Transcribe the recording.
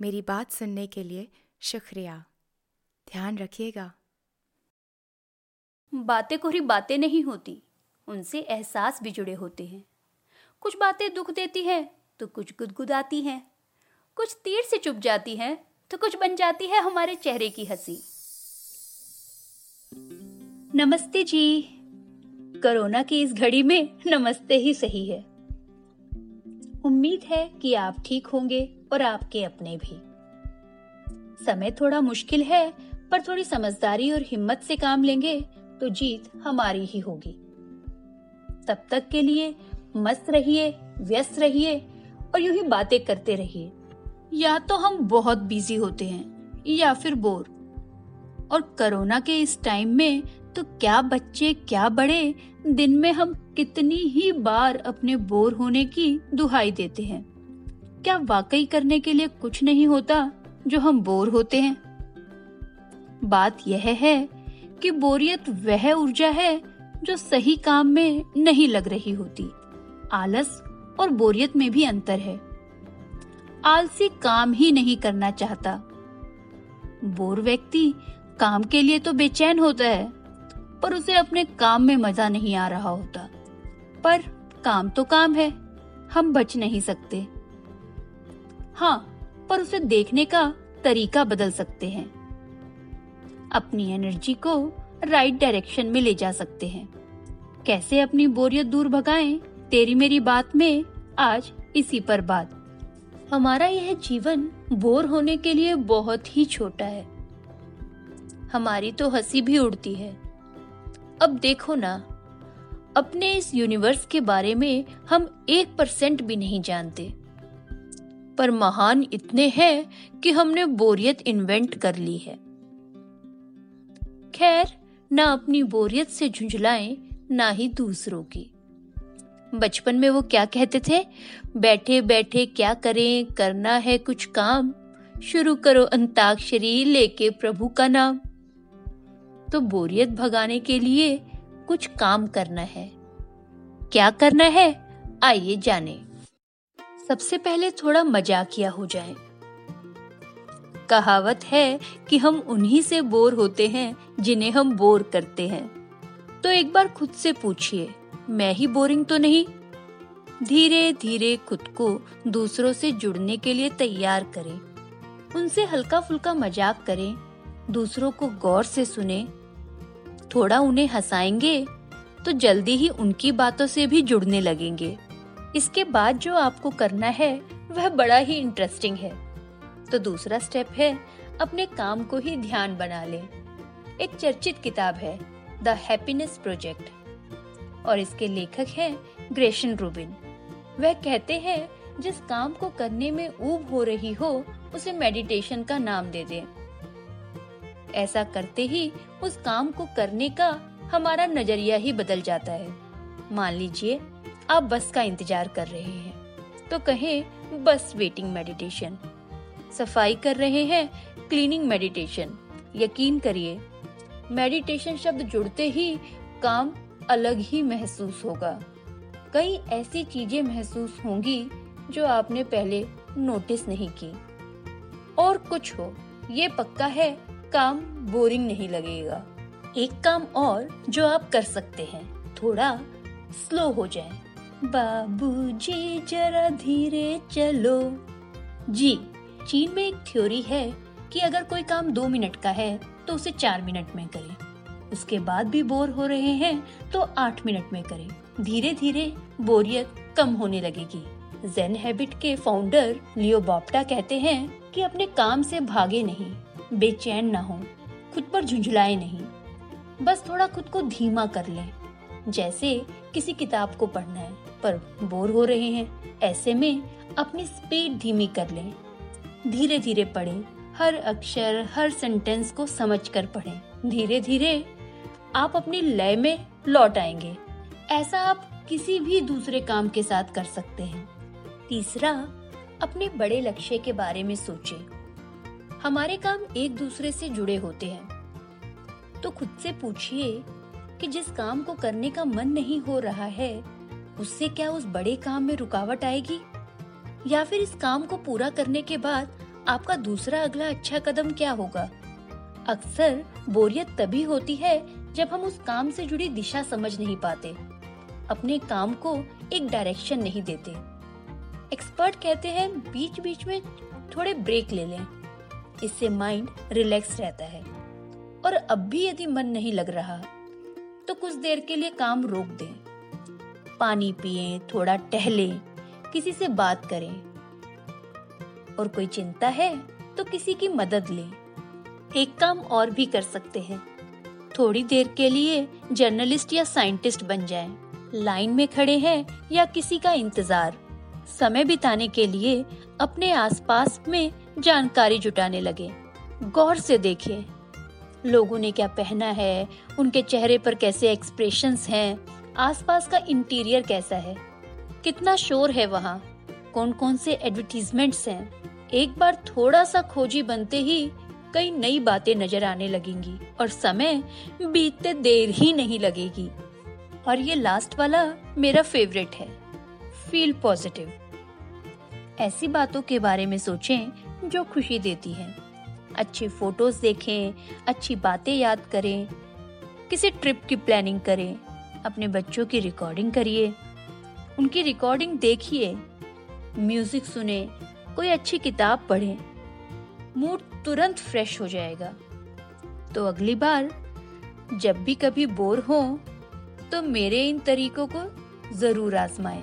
मेरी बात सुनने के लिए शुक्रिया। ध्यान रखिएगा। बातें कोरी बातें नहीं होती, उनसे एहसास भी जुड़े होते हैं। कुछ बातें दुख देती हैं तो कुछ गुदगुदाती हैं। कुछ तीर से चुप जाती हैं तो कुछ बन जाती है हमारे चेहरे की हँसी। नमस्ते जी। कोरोना की इस घड़ी में नमस्ते ही सही है। उम्मीद है कि आप ठीक होंगे। और आपके अपने भी। समय थोड़ा मुश्किल है, पर थोड़ी समझदारी और हिम्मत से काम लेंगे तो जीत हमारी ही होगी। तब तक के लिए मस्त रहिए, व्यस्त रहिए और यूँ ही बातें करते रहिए। या तो हम बहुत बिज़ी होते हैं, या फिर बोर। और कोरोना के इस टाइम में तो क्या बच्चे, क्या बड़े, दिन में हम कितनी ही बार अपने बोर होने की दुहाई देते हैं। क्या वाकई करने के लिए कुछ नहीं होता जो हम बोर होते हैं? बात यह है कि बोरियत वह ऊर्जा है जो सही काम में नहीं लग रही होती। आलस और बोरियत में भी अंतर है। आलसी काम ही नहीं करना चाहता। बोर व्यक्ति काम के लिए तो बेचैन होता है, पर उसे अपने काम में मज़ा नहीं आ रहा होता। पर काम तो काम है, हम बच नहीं सकते। हाँ पर उसे देखने का तरीका बदल सकते हैं। अपनी एनर्जी को राइट डायरेक्शन में ले जा सकते हैं। कैसे अपनी बोरियत दूर भगाएँ? तेरी मेरी बात में आज इसी पर बात। हमारा यह जीवन बोर होने के लिए बहुत ही छोटा है। हमारी तो हँसी भी उड़ती है। अब देखो ना, अपने इस यूनिवर्स के बारे में हम एक परसेंट भी नहीं जानते। पर महान इतने हैं कि हमने बोरियत इन्वेंट कर ली है। खैर, ना अपनी बोरियत से झुंझलाएँ, ना ही दूसरों की। बचपन में वो क्या कहते थे? बैठे बैठे क्या करें? करना है कुछ काम। शुरू करो अंताक्षरी, लेके प्रभु का नाम। तो बोरियत भगाने के लिए कुछ काम करना है। क्या करना है? आइए जाने। सबसे पहले थोड़ा मजाकिया हो जाए। कहावत है कि हम उन्हीं से बोर होते हैं जिन्हें हम बोर करते हैं। तो एक बार खुद से पूछिए, मैं ही बोरिंग तो नहीं? धीरे धीरे खुद को दूसरों से जुड़ने के लिए तैयार करें। उनसे हल्का फुल्का मज़ाक करें, दूसरों को गौर से सुने। थोड़ा उन्हें हंसाएँगे तो जल्दी ही उनकी बातों से भी जुड़ने लगेंगे। इसके बाद जो आपको करना है, वह बड़ा ही इंटरेस्टिंग है। तो दूसरा स्टेप है, अपने काम को ही ध्यान बना लें। एक चर्चित किताब है द हैप्पीनेस प्रोजेक्ट और इसके लेखक हैं ग्रेशन रूबिन वह कहते हैं, जिस काम को करने में ऊब हो रही हो, उसे मेडिटेशन का नाम दे दें। ऐसा करते ही, उस काम को करने का हमारा नज़रिया ही बदल जाता है। मान लीजिए आप बस का इंतज़ार कर रहे हैं। तो कहें, बस वेटिंग मेडिटेशन सफ़ाई कर रहे हैं क्लीनिंग मेडिटेशन यकीन करिए मेडिटेशन शब्द जुड़ते ही काम अलग ही महसूस होगा। कई ऐसी चीज़ें महसूस होंगी जो आपने पहले नोटिस नहीं की। और कुछ हो, ये पक्का है, काम बोरिंग नहीं लगेगा। एक काम और जो आप कर सकते हैं, थोड़ा स्लो हो जाए। बाबूजी, जरा धीरे चलो। जी, चीन में एक थ्योरी है कि अगर कोई काम दो मिनट का है तो उसे चार मिनट में करें। उसके बाद भी बोर हो रहे हैं तो आठ मिनट में करें। धीरे धीरे बोरियत कम होने लगेगी। जेन हैबिट के फाउंडर लियो बॉप्टा कहते हैं कि अपने काम से भागे नहीं, बेचैन ना हो, खुद पर झुंझलाए नहीं। बस थोड़ा खुद को धीमा कर लें। जैसे किसी किताब को पढ़ना है। पर बोर हो रहे हैं, ऐसे में अपनी स्पीड धीमी कर लें। धीरे धीरे पढ़ें, हर अक्षर, हर सेंटेंस को समझकर पढ़ें। धीरे धीरे आप अपनी लय में लौट आएँगे। ऐसा आप किसी भी दूसरे काम के साथ कर सकते हैं। तीसरा, अपने बड़े लक्ष्य के बारे में सोचें। हमारे काम एक दूसरे से जुड़े होते हैं। तो खुद से पूछिए कि जिस काम को करने का मन नहीं हो रहा है उससे क्या उस बड़े काम में रुकावट आएगी? या फिर इस काम को पूरा करने के बाद आपका दूसरा अगला अच्छा कदम क्या होगा? अक्सर बोरियत तभी होती है जब हम उस काम से जुड़ी दिशा समझ नहीं पाते। अपने काम को एक डायरेक्शन नहीं देते। एक्सपर्ट कहते हैं बीच बीच में थोड़े ब्रेक ले लें। इससे माइंड रिलैक्स रहता है। और अब भी यदि मन नहीं लग रहा तो कुछ देर के लिए काम रोक दें। पानी पिए थोड़ा टहले किसी से बात करें। और कोई चिंता है तो किसी की मदद लें। एक काम और भी कर सकते हैं। थोड़ी देर के लिए जर्नलिस्ट या साइंटिस्ट बन जाएँ। लाइन में खड़े हैं या किसी का इंतज़ार। समय बिताने के लिए अपने आसपास में जानकारी जुटाने लगे। गौर से देखें। लोगों ने क्या पहना है? उनके चेहरे पर कैसे एक्सप्रेशंस हैं, आसपास का इंटीरियर कैसा है? कितना शोर है वहाँ? कौन कौन से एडवर्टीजमेंट्स हैं? एक बार थोड़ा सा खोजी बनते ही कई नई बातें नज़र आने लगेंगी और समय बीतते देर ही नहीं लगेगी। और ये लास्ट वाला मेरा फेवरेट है। फील पॉजिटिव ऐसी बातों के बारे में सोचें जो खुशी देती है। अच्छी फ़ोटोज़ देखें, अच्छी बातें याद करें, किसी ट्रिप की प्लानिंग करें अपने बच्चों की रिकॉर्डिंग करिए। उनकी रिकॉर्डिंग देखिए। म्यूज़िक सुने, कोई अच्छी किताब पढ़ें। मूड तुरंत फ्रेश हो जाएगा। तो अगली बार, जब भी कभी बोर हो तो मेरे इन तरीकों को ज़रूर आजमाएँ।